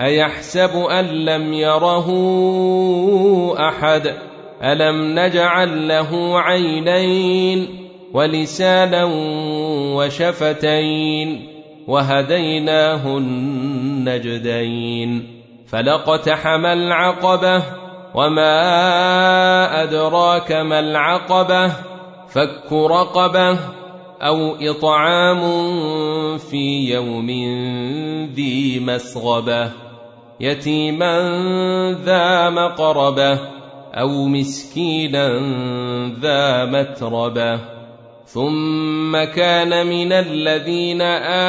أيحسب أن لم يره أحد؟ ألم نجعل له عينين ولسانا وشفتين وهديناه النجدين فلقتحم العقبة وما أدراك ما العقبة؟ فك رقبة أو إطعام في يوم ذي مسغبة يتيما ذا مقربة أو مسكينا ذا متربة. ثم كان من الذين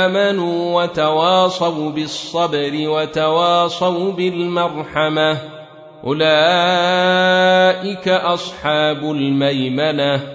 آمنوا وتواصوا بالصبر وتواصوا بالمرحمة. أولئك أصحاب الميمنة.